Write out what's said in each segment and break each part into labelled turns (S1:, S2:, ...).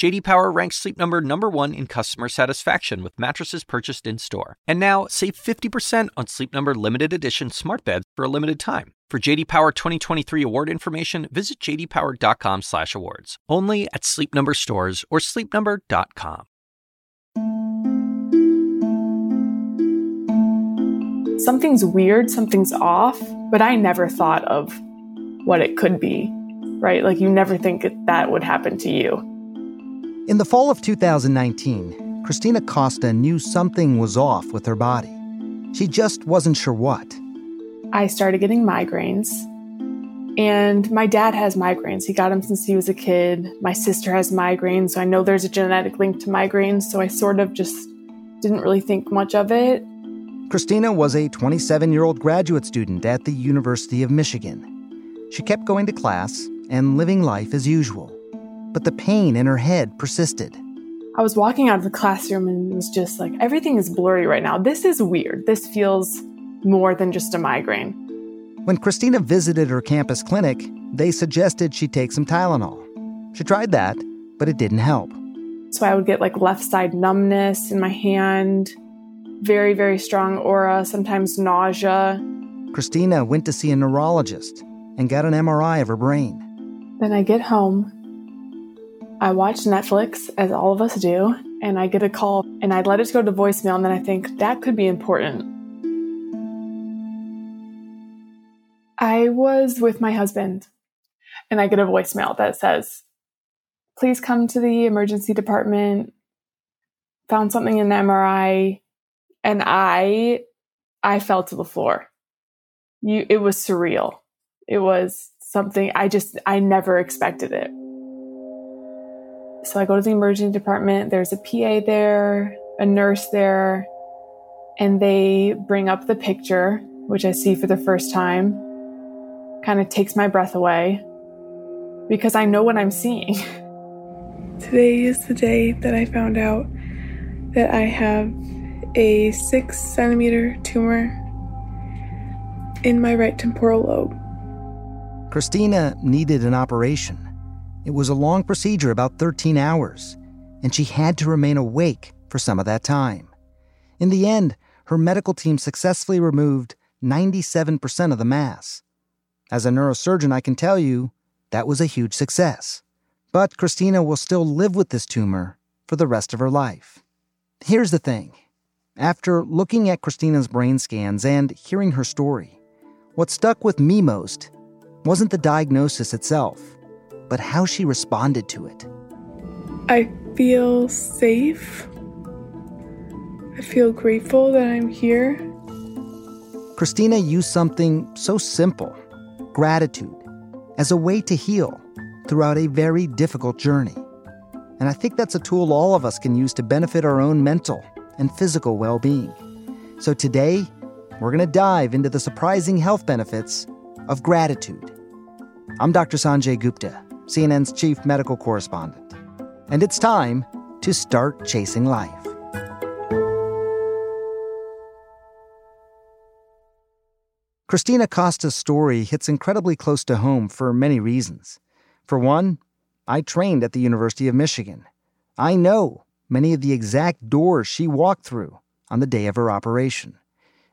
S1: JD Power ranks Sleep Number number 1 in customer satisfaction with mattresses purchased in-store. And now, save 50% on Sleep Number limited edition smart beds for a limited time. For JD Power 2023 award information, visit jdpower.com/awards. Only at Sleep Number stores or sleepnumber.com.
S2: Something's weird, something's off, but I never thought of what it could be. Right? Like you never think that would happen to you.
S3: In the fall of 2019, Christina Costa knew something was off with her body. She just wasn't sure what.
S2: I started getting migraines. And my dad has migraines. He got them since he was a kid. My sister has migraines, so I know there's a genetic link to migraines, so I sort of just didn't really think much of it.
S3: Christina was a 27 year old graduate student at the University of Michigan. She kept going to class and living life as usual, but the pain in her head persisted.
S2: I was walking out of the classroom and it was just like, everything is blurry right now. This is weird. This feels more than just a migraine.
S3: When Christina visited her campus clinic, they suggested she take some Tylenol. She tried that, but it didn't help.
S2: So I would get like left side numbness in my hand, very, very strong aura, sometimes nausea.
S3: Christina went to see a neurologist and got an MRI of her brain.
S2: Then I get home. I watch Netflix, as all of us do, and I get a call and I'd let it go to voicemail, and then I think that could be important. I was with my husband and I get a voicemail that says, please come to the emergency department. Found something in the MRI. And I, I fell to the floor. You, it was surreal. It was something I just, I never expected it. So I go to the emergency department. There's a PA there, a nurse there, and they bring up the picture, which I see for the first time kind of takes my breath away because I know what I'm seeing. Today is the day that I found out that I have a six centimeter tumor in my right temporal lobe.
S3: Christina needed an operation. It was a long procedure, about 13 hours, and she had to remain awake for some of that time. In the end, her medical team successfully removed 97% of the mass. As a neurosurgeon, I can tell you that was a huge success. But Christina will still live with this tumor for the rest of her life. Here's the thing after looking at Christina's brain scans and hearing her story, what stuck with me most wasn't the diagnosis itself, but how she responded to it.
S2: I feel safe. I feel grateful that I'm here.
S3: Christina used something so simple gratitude as a way to heal throughout a very difficult journey. And I think that's a tool all of us can use to benefit our own mental and physical well being. So today, we're going to dive into the surprising health benefits of gratitude. I'm Dr. Sanjay Gupta, CNN's chief medical correspondent. And it's time to start chasing life. Christina Costa's story hits incredibly close to home for many reasons. For one, I trained at the University of Michigan. I know many of the exact doors she walked through on the day of her operation.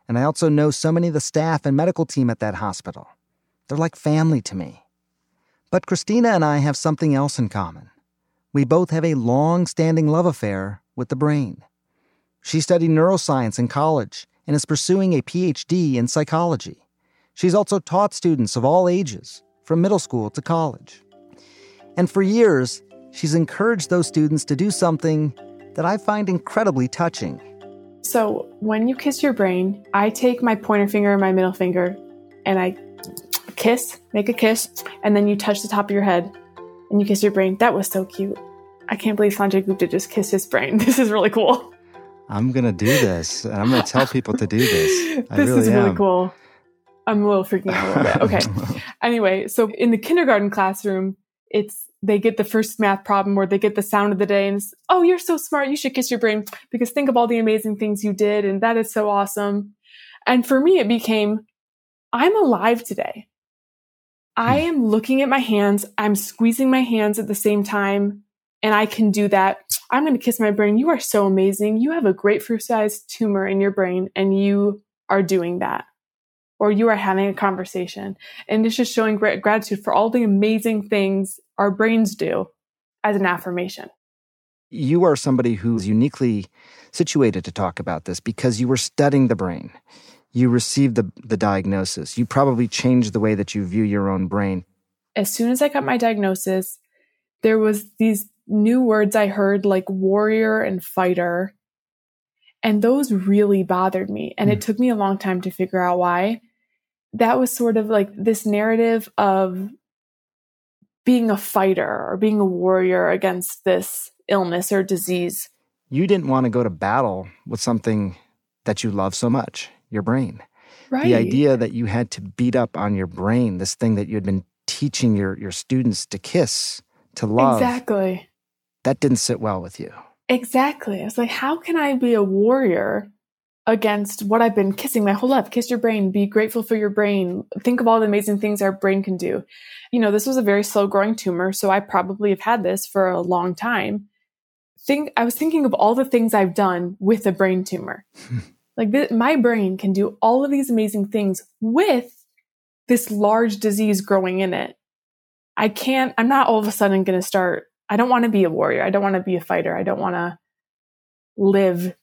S3: And I also know so many of the staff and medical team at that hospital. They're like family to me. But Christina and I have something else in common. We both have a long standing love affair with the brain. She studied neuroscience in college and is pursuing a PhD in psychology. She's also taught students of all ages, from middle school to college. And for years, she's encouraged those students to do something that I find incredibly touching.
S2: So, when you kiss your brain, I take my pointer finger and my middle finger and I kiss, make a kiss, and then you touch the top of your head and you kiss your brain. That was so cute. I can't believe Sanjay Gupta just kissed his brain. This is really cool.
S4: I'm gonna do this. And I'm gonna tell people to do this.
S2: I this really is am. really cool. I'm a little freaking out a little bit. Okay. anyway, so in the kindergarten classroom, it's they get the first math problem or they get the sound of the day and oh you're so smart you should kiss your brain because think of all the amazing things you did and that is so awesome and for me it became i'm alive today i hmm. am looking at my hands i'm squeezing my hands at the same time and i can do that i'm going to kiss my brain you are so amazing you have a grapefruit sized tumor in your brain and you are doing that or you are having a conversation. And it's just showing great gratitude for all the amazing things our brains do as an affirmation.
S3: You are somebody who's uniquely situated to talk about this because you were studying the brain. You received the, the diagnosis. You probably changed the way that you view your own brain.
S2: As soon as I got my diagnosis, there was these new words I heard like warrior and fighter. And those really bothered me. And mm. it took me a long time to figure out why that was sort of like this narrative of being a fighter or being a warrior against this illness or disease.
S3: You didn't want to go to battle with something that you love so much, your brain.
S2: Right.
S3: The idea that you had to beat up on your brain, this thing that you had been teaching your, your students to kiss, to love.
S2: Exactly.
S3: That didn't sit well with you.
S2: Exactly. I was like, how can I be a warrior against what I've been kissing my whole life. Kiss your brain, be grateful for your brain, think of all the amazing things our brain can do. You know, this was a very slow growing tumor, so I probably have had this for a long time. Think I was thinking of all the things I've done with a brain tumor. like th- my brain can do all of these amazing things with this large disease growing in it. I can't I'm not all of a sudden going to start I don't want to be a warrior. I don't want to be a fighter. I don't want to live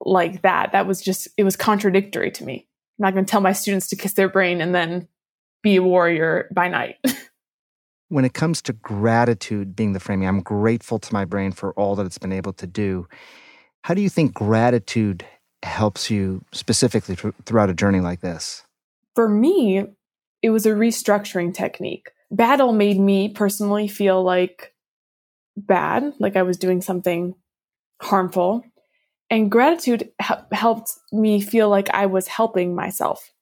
S2: like that. That was just, it was contradictory to me. I'm not going to tell my students to kiss their brain and then be a warrior by night.
S3: when it comes to gratitude being the framing, I'm grateful to my brain for all that it's been able to do. How do you think gratitude helps you specifically throughout a journey like this?
S2: For me, it was a restructuring technique. Battle made me personally feel like bad, like I was doing something harmful. And gratitude helped me feel like I was helping myself.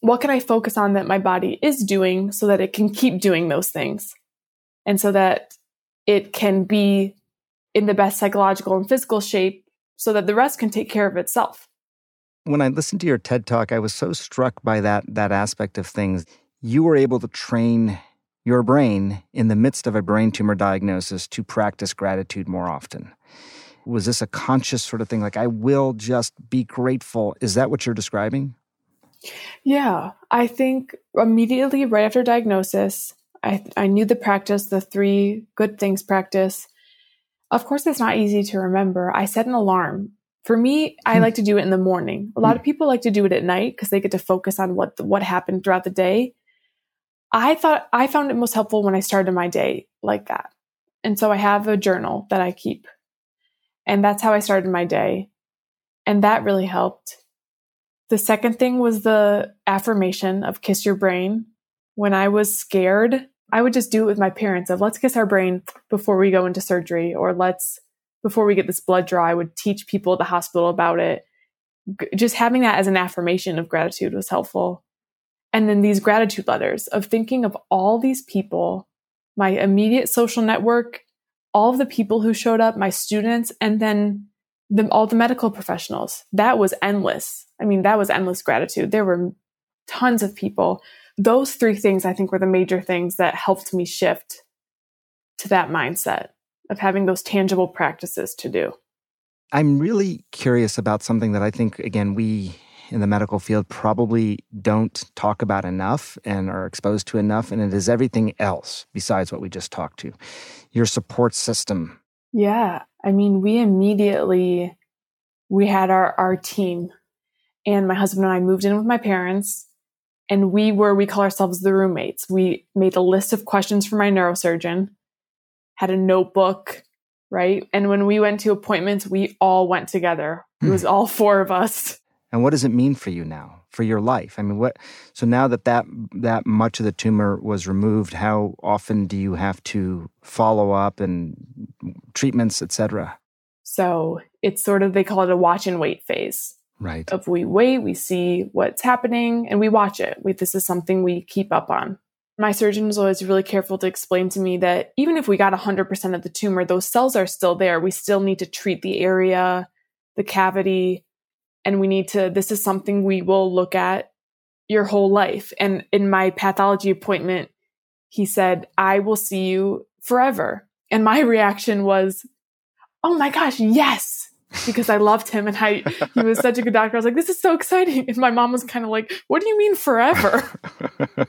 S2: What can I focus on that my body is doing so that it can keep doing those things? And so that it can be in the best psychological and physical shape so that the rest can take care of itself.
S3: When I listened to your TED talk, I was so struck by that that aspect of things. You were able to train your brain in the midst of a brain tumor diagnosis to practice gratitude more often was this a conscious sort of thing like i will just be grateful is that what you're describing
S2: yeah i think immediately right after diagnosis i i knew the practice the three good things practice of course it's not easy to remember i set an alarm for me i hmm. like to do it in the morning a lot hmm. of people like to do it at night because they get to focus on what what happened throughout the day i thought i found it most helpful when i started my day like that and so i have a journal that i keep and that's how I started my day. And that really helped. The second thing was the affirmation of kiss your brain. When I was scared, I would just do it with my parents of let's kiss our brain before we go into surgery or let's before we get this blood draw, I would teach people at the hospital about it. Just having that as an affirmation of gratitude was helpful. And then these gratitude letters of thinking of all these people, my immediate social network all of the people who showed up, my students, and then the, all the medical professionals. That was endless. I mean, that was endless gratitude. There were tons of people. Those three things, I think, were the major things that helped me shift to that mindset of having those tangible practices to do.
S3: I'm really curious about something that I think, again, we in the medical field probably don't talk about enough and are exposed to enough. And it is everything else besides what we just talked to your support system.
S2: Yeah. I mean, we immediately, we had our, our team and my husband and I moved in with my parents and we were, we call ourselves the roommates. We made a list of questions for my neurosurgeon, had a notebook, right? And when we went to appointments, we all went together. It was hmm. all four of us.
S3: And what does it mean for you now, for your life? I mean, what? So now that that that much of the tumor was removed, how often do you have to follow up and treatments, etc.?
S2: So it's sort of they call it a watch and wait phase.
S3: Right.
S2: Of we wait, we see what's happening, and we watch it. We, this is something we keep up on. my surgeon was always really careful to explain to me that even if we got 100% of the tumor, those cells are still there. We still need to treat the area, the cavity, and we need to, this is something we will look at your whole life. And in my pathology appointment, he said, I will see you forever. And my reaction was, oh my gosh, yes, because I loved him and I, he was such a good doctor. I was like, this is so exciting. And my mom was kind of like, what do you mean forever?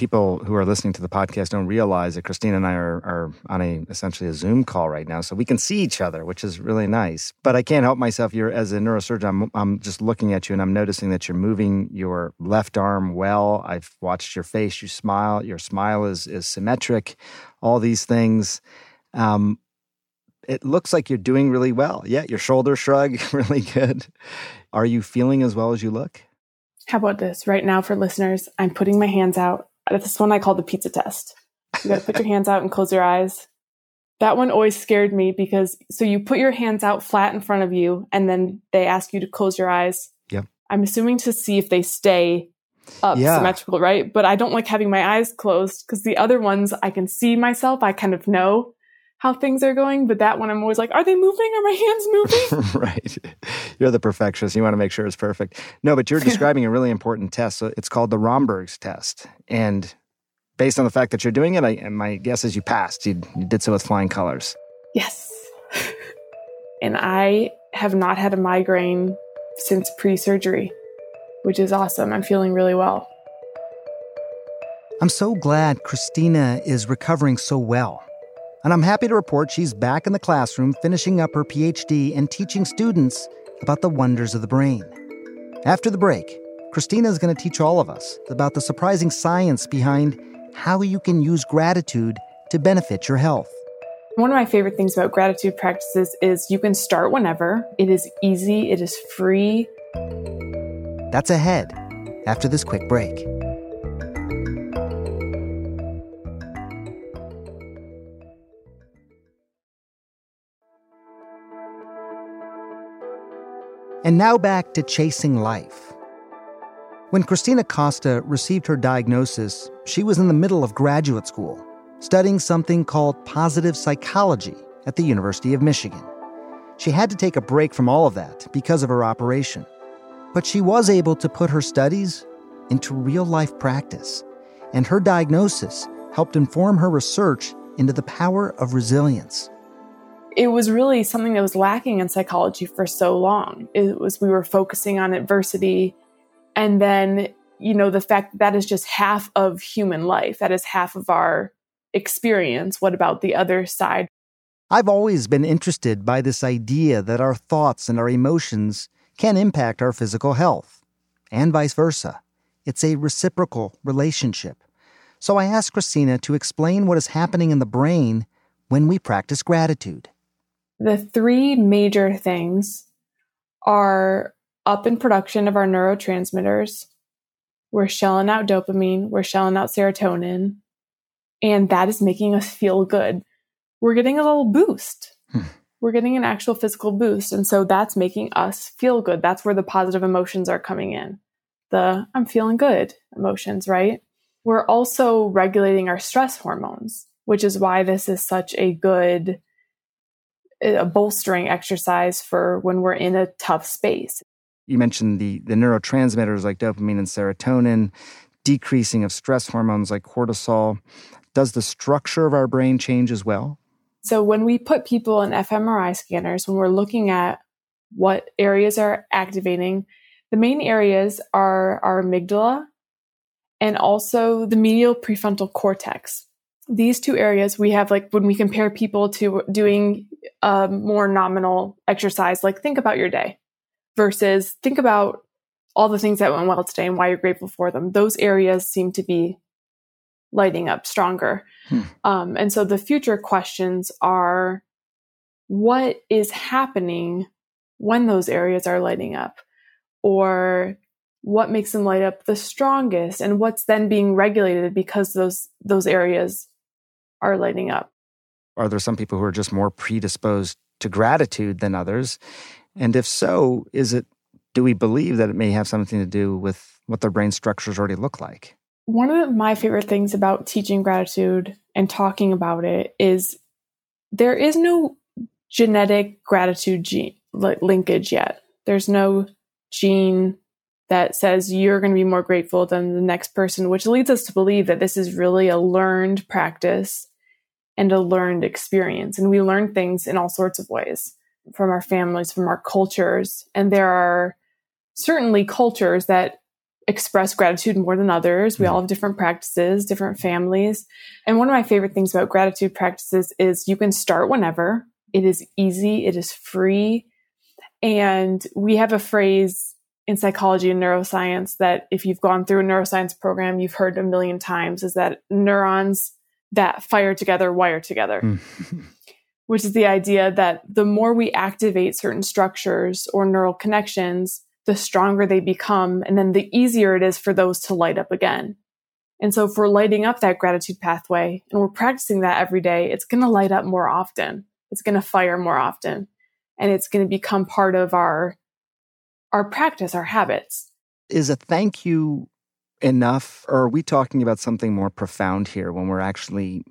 S3: people who are listening to the podcast don't realize that Christina and I are, are on a essentially a Zoom call right now, so we can see each other, which is really nice. But I can't help myself. You're as a neurosurgeon, I'm, I'm just looking at you and I'm noticing that you're moving your left arm well. I've watched your face. You smile. Your smile is is symmetric. All these things. Um, it looks like you're doing really well. Yeah, your shoulder shrug, really good. Are you feeling as well as you look?
S2: How about this? Right now, for listeners, I'm putting my hands out this one I call the pizza test. You got to put your hands out and close your eyes. That one always scared me because so you put your hands out flat in front of you and then they ask you to close your eyes.
S3: Yep.
S2: I'm assuming to see if they stay up yeah. symmetrical, right? But I don't like having my eyes closed because the other ones I can see myself. I kind of know how things are going, but that one I'm always like, are they moving? Are my hands moving?
S3: right. You're the perfectionist. You want to make sure it's perfect. No, but you're describing a really important test. So it's called the Romberg's test. And based on the fact that you're doing it, I, my guess is you passed. You, you did so with flying colors.
S2: Yes. and I have not had a migraine since pre surgery, which is awesome. I'm feeling really well.
S3: I'm so glad Christina is recovering so well and I'm happy to report she's back in the classroom finishing up her PhD and teaching students about the wonders of the brain. After the break, Christina is going to teach all of us about the surprising science behind how you can use gratitude to benefit your health.
S2: One of my favorite things about gratitude practices is you can start whenever. It is easy, it is free.
S3: That's ahead after this quick break. And now back to chasing life. When Christina Costa received her diagnosis, she was in the middle of graduate school, studying something called positive psychology at the University of Michigan. She had to take a break from all of that because of her operation. But she was able to put her studies into real life practice, and her diagnosis helped inform her research into the power of resilience
S2: it was really something that was lacking in psychology for so long. It was we were focusing on adversity and then you know the fact that, is just half of human life. That is half of our experience. What about the other side?
S3: I've always been interested by this idea that our thoughts and our emotions can impact our physical health and vice versa. It's a reciprocal relationship. So I asked Christina to explain what is happening in the brain when we practice gratitude
S2: the three major things are up in production of our neurotransmitters. We're shelling out dopamine, we're shelling out serotonin, and that is making us feel good. We're getting a little boost. Hmm. We're getting an actual physical boost. And so that's making us feel good. That's where the positive emotions are coming in. The I'm feeling good emotions, right? We're also regulating our stress hormones, which is why this is such a good a bolstering exercise for when we're in a tough space.
S3: You mentioned the, the neurotransmitters like dopamine and serotonin, decreasing of stress hormones like cortisol. Does the structure of our brain change as well?
S2: So, when we put people in fMRI scanners, when we're looking at what areas are activating, the main areas are our amygdala and also the medial prefrontal cortex these two areas we have like when we compare people to doing a more nominal exercise like think about your day versus think about all the things that went well today and why you're grateful for them. Those areas seem to be lighting up stronger. Hmm. um, and so the future questions are what is happening when those areas are lighting up? Or what makes them light up the strongest? And what's then being regulated because those those areas are lighting up.
S3: Are there some people who are just more predisposed to gratitude than others? And if so, is it do we believe that it may have something to do with what their brain structures already look like?
S2: One of my favorite things about teaching gratitude and talking about it is there is no genetic gratitude gene linkage yet. There's no gene that says you're going to be more grateful than the next person, which leads us to believe that this is really a learned practice and a learned experience. And we learn things in all sorts of ways from our families, from our cultures. And there are certainly cultures that express gratitude more than others. We mm-hmm. all have different practices, different families. And one of my favorite things about gratitude practices is you can start whenever. It is easy, it is free. And we have a phrase in psychology and neuroscience that if you've gone through a neuroscience program, you've heard a million times is that neurons that fire together wire together. Hmm. Which is the idea that the more we activate certain structures or neural connections, the stronger they become. And then the easier it is for those to light up again. And so if we're lighting up that gratitude pathway and we're practicing that every day, it's going to light up more often. It's going to fire more often and it's going to become part of our our practice, our habits.
S3: Is a thank you enough or are we talking about something more profound here when we're actually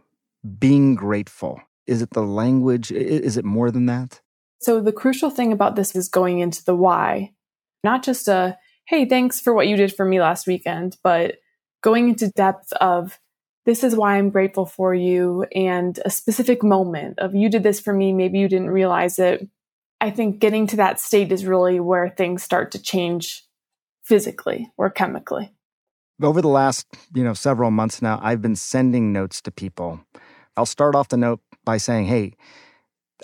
S3: being grateful? Is it the language? Is it more than that?
S2: So the crucial thing about this is going into the why. Not just a hey, thanks for what you did for me last weekend, but going into depth of this is why I'm grateful for you and a specific moment of you did this for me, maybe you didn't realize it I think getting to that state is really where things start to change physically or chemically.
S3: Over the last, you know, several months now, I've been sending notes to people. I'll start off the note by saying, "Hey,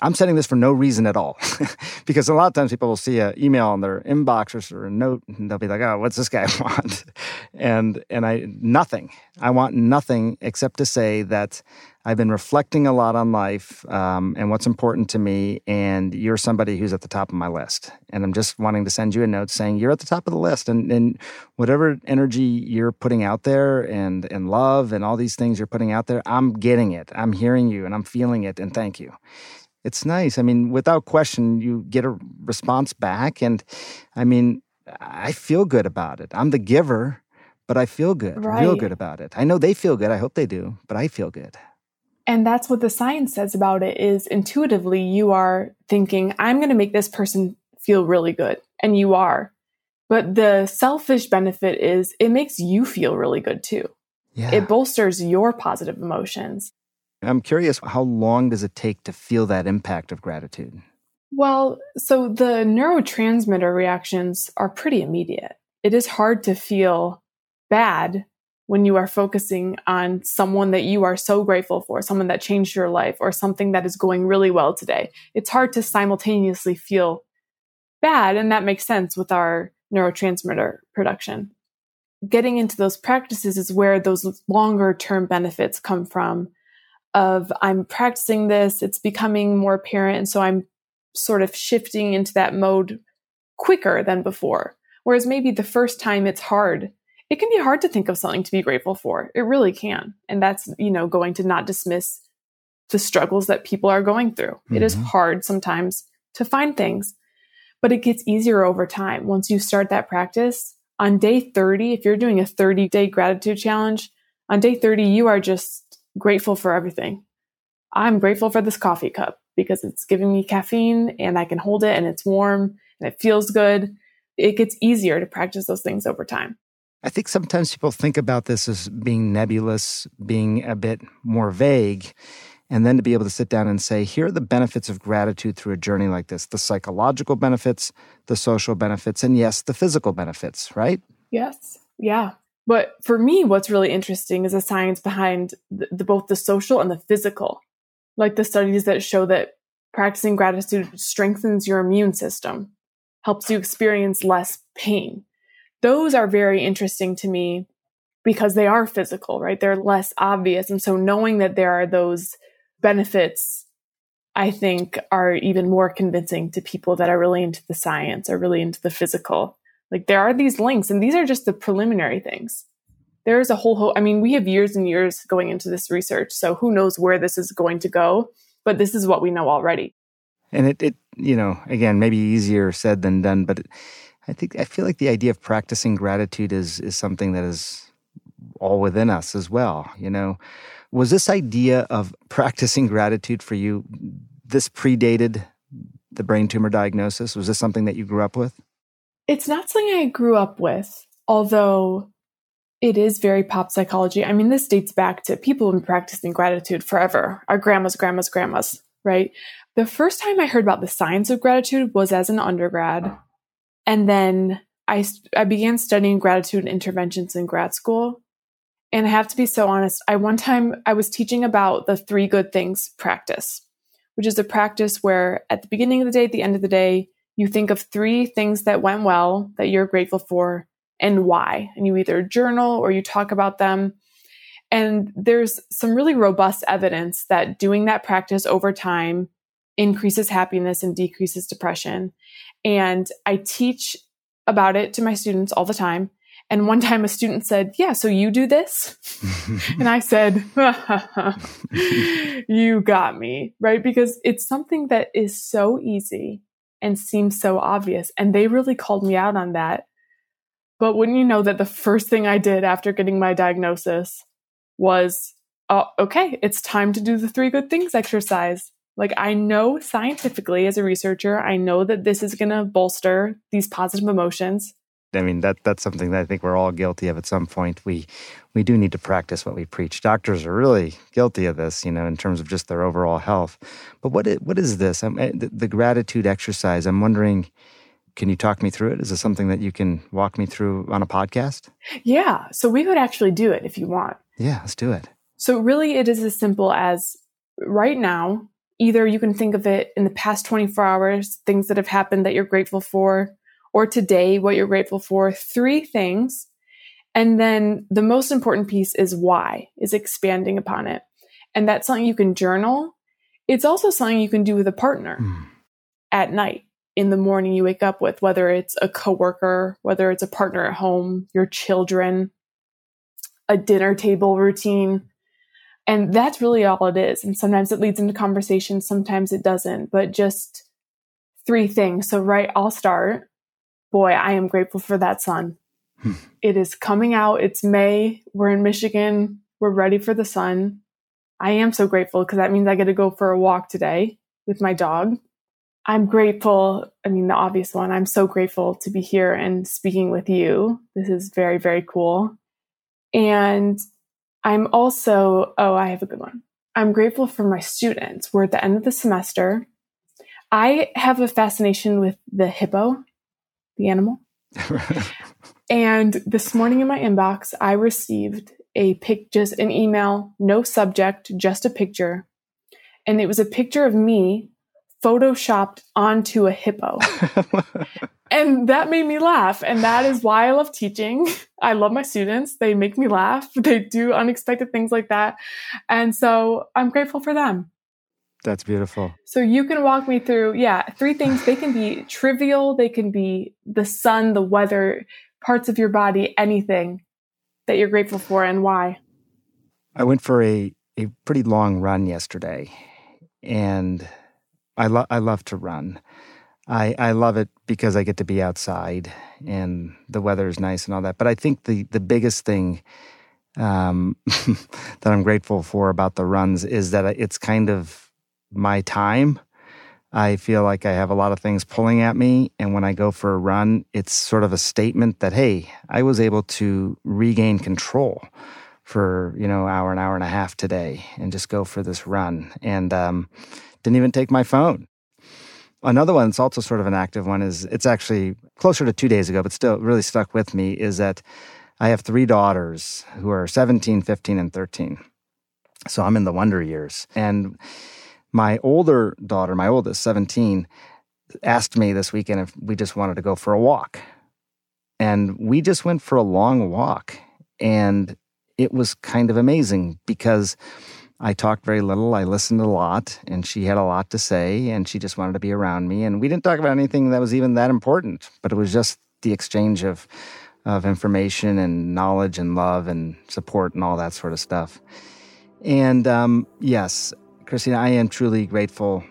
S3: I'm sending this for no reason at all. because a lot of times people will see an email in their inbox or a note and they'll be like, oh, what's this guy want? and and I nothing. I want nothing except to say that I've been reflecting a lot on life um, and what's important to me, and you're somebody who's at the top of my list. And I'm just wanting to send you a note saying you're at the top of the list, and, and whatever energy you're putting out there, and and love, and all these things you're putting out there, I'm getting it. I'm hearing you, and I'm feeling it, and thank you it's nice. I mean, without question, you get a response back. And I mean, I feel good about it. I'm the giver, but I feel good, right. real good about it. I know they feel good. I hope they do, but I feel good.
S2: And that's what the science says about it is intuitively you are thinking, I'm going to make this person feel really good. And you are. But the selfish benefit is it makes you feel really good too. Yeah. It bolsters your positive emotions.
S3: I'm curious, how long does it take to feel that impact of gratitude?
S2: Well, so the neurotransmitter reactions are pretty immediate. It is hard to feel bad when you are focusing on someone that you are so grateful for, someone that changed your life, or something that is going really well today. It's hard to simultaneously feel bad, and that makes sense with our neurotransmitter production. Getting into those practices is where those longer term benefits come from of I'm practicing this, it's becoming more apparent. And so I'm sort of shifting into that mode quicker than before. Whereas maybe the first time it's hard. It can be hard to think of something to be grateful for. It really can. And that's, you know, going to not dismiss the struggles that people are going through. Mm-hmm. It is mm-hmm. hard sometimes to find things, but it gets easier over time. Once you start that practice on day 30, if you're doing a 30 day gratitude challenge, on day 30, you are just grateful for everything. I'm grateful for this coffee cup because it's giving me caffeine and I can hold it and it's warm and it feels good. It gets easier to practice those things over time.
S3: I think sometimes people think about this as being nebulous, being a bit more vague. And then to be able to sit down and say, here are the benefits of gratitude through a journey like this the psychological benefits, the social benefits, and yes, the physical benefits, right?
S2: Yes. Yeah. But for me, what's really interesting is the science behind the, the, both the social and the physical, like the studies that show that practicing gratitude strengthens your immune system, helps you experience less pain. Those are very interesting to me because they are physical, right? They're less obvious. And so knowing that there are those benefits, I think are even more convincing to people that are really into the science, are really into the physical. Like there are these links, and these are just the preliminary things. There is a whole, ho- I mean, we have years and years going into this research, so who knows where this is going to go? But this is what we know already.
S3: And it, it you know, again, maybe easier said than done, but I think I feel like the idea of practicing gratitude is is something that is all within us as well. You know, was this idea of practicing gratitude for you? This predated the brain tumor diagnosis. Was this something that you grew up with?
S2: It's not something I grew up with, although it is very pop psychology. I mean, this dates back to people have been practicing gratitude forever. Our grandmas, grandmas, grandmas, right? The first time I heard about the science of gratitude was as an undergrad. And then I, I began studying gratitude interventions in grad school. And I have to be so honest, I one time I was teaching about the three good things practice, which is a practice where at the beginning of the day, at the end of the day, you think of three things that went well that you're grateful for and why. And you either journal or you talk about them. And there's some really robust evidence that doing that practice over time increases happiness and decreases depression. And I teach about it to my students all the time. And one time a student said, Yeah, so you do this? and I said, You got me, right? Because it's something that is so easy and seems so obvious. And they really called me out on that. But wouldn't you know that the first thing I did after getting my diagnosis was, oh, okay, it's time to do the three good things exercise. Like I know scientifically as a researcher, I know that this is going to bolster these positive emotions.
S3: I mean that that's something that I think we're all guilty of at some point. We we do need to practice what we preach. Doctors are really guilty of this, you know, in terms of just their overall health. But what is, what is this? I'm, eh, the, the gratitude exercise. I'm wondering, can you talk me through it? Is this something that you can walk me through on a podcast?
S2: Yeah. So we could actually do it if you want.
S3: Yeah, let's do it.
S2: So really, it is as simple as right now either you can think of it in the past 24 hours, things that have happened that you're grateful for, or today, what you're grateful for, three things. And then the most important piece is why, is expanding upon it. And that's something you can journal. It's also something you can do with a partner mm. at night, in the morning you wake up with, whether it's a coworker, whether it's a partner at home, your children, a dinner table routine and that's really all it is. And sometimes it leads into conversation, sometimes it doesn't, but just three things. So, right, I'll start. Boy, I am grateful for that sun. It is coming out. It's May. We're in Michigan. We're ready for the sun. I am so grateful because that means I get to go for a walk today with my dog. I'm grateful. I mean, the obvious one, I'm so grateful to be here and speaking with you. This is very, very cool. And I'm also, oh, I have a good one. I'm grateful for my students. We're at the end of the semester. I have a fascination with the hippo, the animal. and this morning in my inbox, I received a pic, just an email, no subject, just a picture. And it was a picture of me photoshopped onto a hippo. and that made me laugh. And that is why I love teaching. I love my students. They make me laugh. They do unexpected things like that. And so I'm grateful for them.
S3: That's beautiful.
S2: So you can walk me through, yeah, three things. They can be trivial, they can be the sun, the weather, parts of your body, anything that you're grateful for and why.
S3: I went for a, a pretty long run yesterday and I, lo- I love to run. I, I love it because I get to be outside and the weather is nice and all that. But I think the, the biggest thing um, that I'm grateful for about the runs is that it's kind of my time. I feel like I have a lot of things pulling at me. And when I go for a run, it's sort of a statement that, hey, I was able to regain control for, you know, hour, an hour and a half today and just go for this run. And um, didn't even take my phone. Another one that's also sort of an active one is it's actually closer to two days ago, but still really stuck with me is that I have three daughters who are 17, 15, and 13. So I'm in the wonder years. And my older daughter, my oldest, 17, asked me this weekend if we just wanted to go for a walk. And we just went for a long walk. And it was kind of amazing because I talked very little. I listened a lot, and she had a lot to say, and she just wanted to be around me. And we didn't talk about anything that was even that important, but it was just the exchange of of information and knowledge and love and support and all that sort of stuff. And um, yes, Christina, I am truly grateful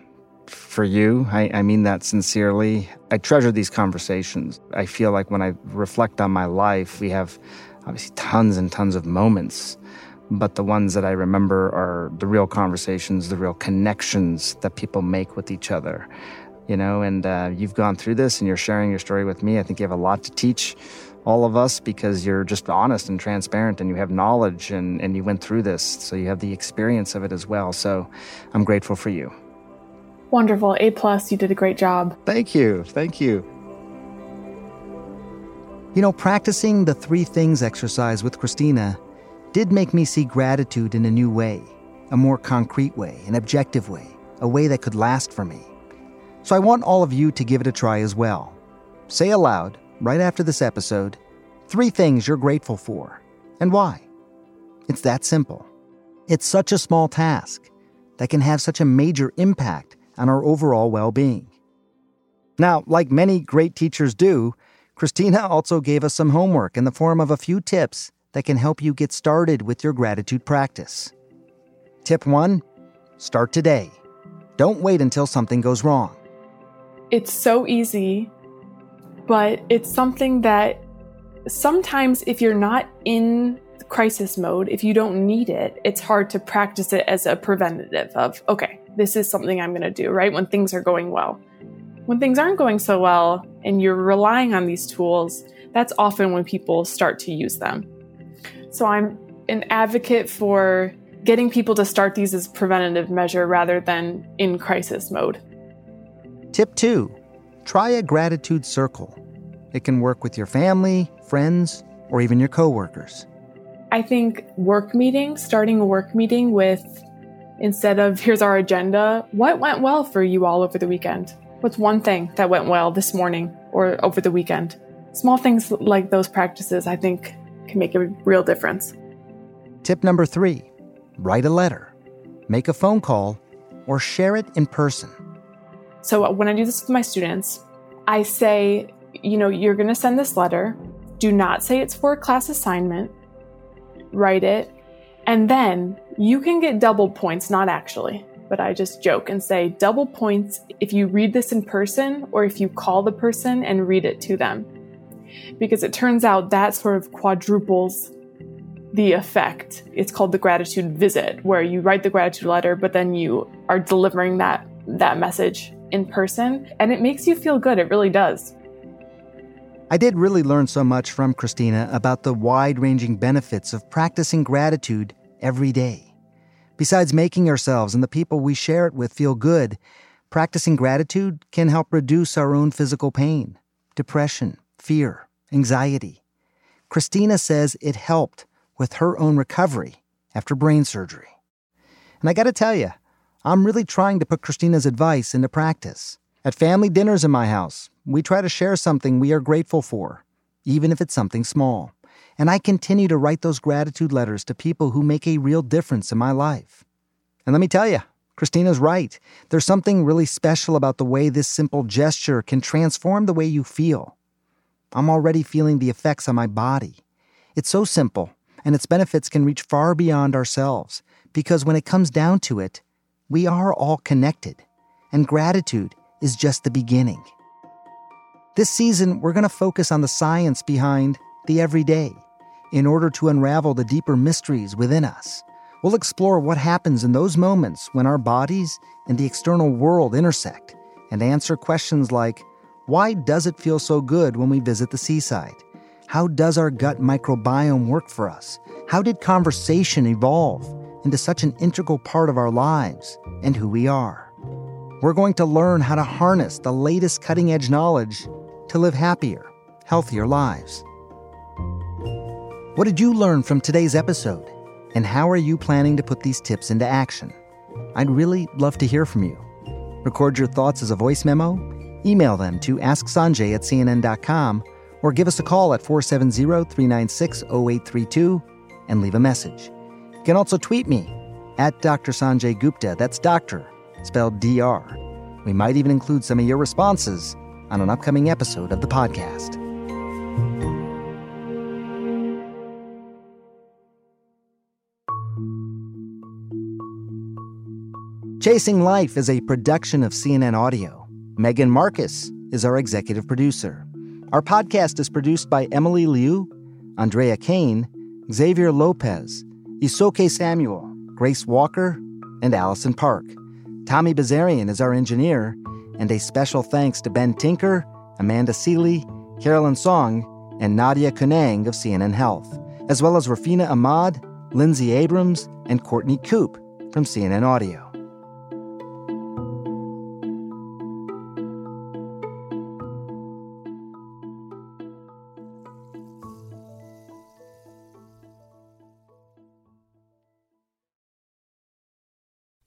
S3: for you. I, I mean that sincerely. I treasure these conversations. I feel like when I reflect on my life, we have obviously tons and tons of moments. But the ones that I remember are the real conversations, the real connections that people make with each other. You know, and uh, you've gone through this and you're sharing your story with me. I think you have a lot to teach all of us because you're just honest and transparent and you have knowledge and, and you went through this. So you have the experience of it as well. So I'm grateful for you.
S2: Wonderful. A plus. You did a great job.
S3: Thank you. Thank you. You know, practicing the three things exercise with Christina did make me see gratitude in a new way, a more concrete way, an objective way, a way that could last for me. So I want all of you to give it a try as well. Say aloud, right after this episode, three things you're grateful for and why. It's that simple. It's such a small task that can have such a major impact on our overall well being. Now, like many great teachers do, Christina also gave us some homework in the form of a few tips that can help you get started with your gratitude practice. Tip one start today. Don't wait until something goes wrong.
S2: It's so easy, but it's something that sometimes if you're not in crisis mode, if you don't need it, it's hard to practice it as a preventative of, okay, this is something I'm going to do, right? When things are going well. When things aren't going so well and you're relying on these tools, that's often when people start to use them. So I'm an advocate for getting people to start these as preventative measure rather than in crisis mode.
S3: Tip 2. Try a gratitude circle. It can work with your family, friends, or even your coworkers.
S2: I think work meetings, starting a work meeting with instead of here's our agenda, what went well for you all over the weekend? What's one thing that went well this morning or over the weekend? Small things like those practices, I think, can make a real difference.
S3: Tip number three write a letter, make a phone call, or share it in person.
S2: So, when I do this with my students, I say, you know, you're going to send this letter. Do not say it's for a class assignment. Write it. And then you can get double points, not actually, but I just joke and say double points if you read this in person or if you call the person and read it to them because it turns out that sort of quadruples the effect. It's called the gratitude visit, where you write the gratitude letter, but then you are delivering that that message in person, and it makes you feel good. It really does.
S3: I did really learn so much from Christina about the wide ranging benefits of practicing gratitude every day. Besides making ourselves and the people we share it with feel good, practicing gratitude can help reduce our own physical pain, depression, fear, anxiety. Christina says it helped with her own recovery after brain surgery. And I gotta tell you, I'm really trying to put Christina's advice into practice. At family dinners in my house, we try to share something we are grateful for, even if it's something small. And I continue to write those gratitude letters to people who make a real difference in my life. And let me tell you, Christina's right. There's something really special about the way this simple gesture can transform the way you feel. I'm already feeling the effects on my body. It's so simple, and its benefits can reach far beyond ourselves, because when it comes down to it, we are all connected, and gratitude is just the beginning. This season, we're going to focus on the science behind the everyday in order to unravel the deeper mysteries within us. We'll explore what happens in those moments when our bodies and the external world intersect and answer questions like why does it feel so good when we visit the seaside? How does our gut microbiome work for us? How did conversation evolve into such an integral part of our lives and who we are? We're going to learn how to harness the latest cutting edge knowledge to live happier, healthier lives. What did you learn from today's episode? And how are you planning to put these tips into action? I'd really love to hear from you. Record your thoughts as a voice memo Email them to asksanjay at cnn.com or give us a call at 470 396 0832 and leave a message. You can also tweet me at Dr. Sanjay Gupta. That's doctor, spelled DR. We might even include some of your responses on an upcoming episode of the podcast. Chasing Life is a production of CNN Audio. Megan Marcus is our executive producer. Our podcast is produced by Emily Liu, Andrea Kane, Xavier Lopez, Isoke Samuel, Grace Walker, and Allison Park. Tommy Bazarian is our engineer, and a special thanks to Ben Tinker, Amanda Sealy, Carolyn Sung, and Nadia Kounang of CNN Health, as well as Rafeena Ahmad, Lindsay Abrams, and Courtney Coupe from CNN Audio.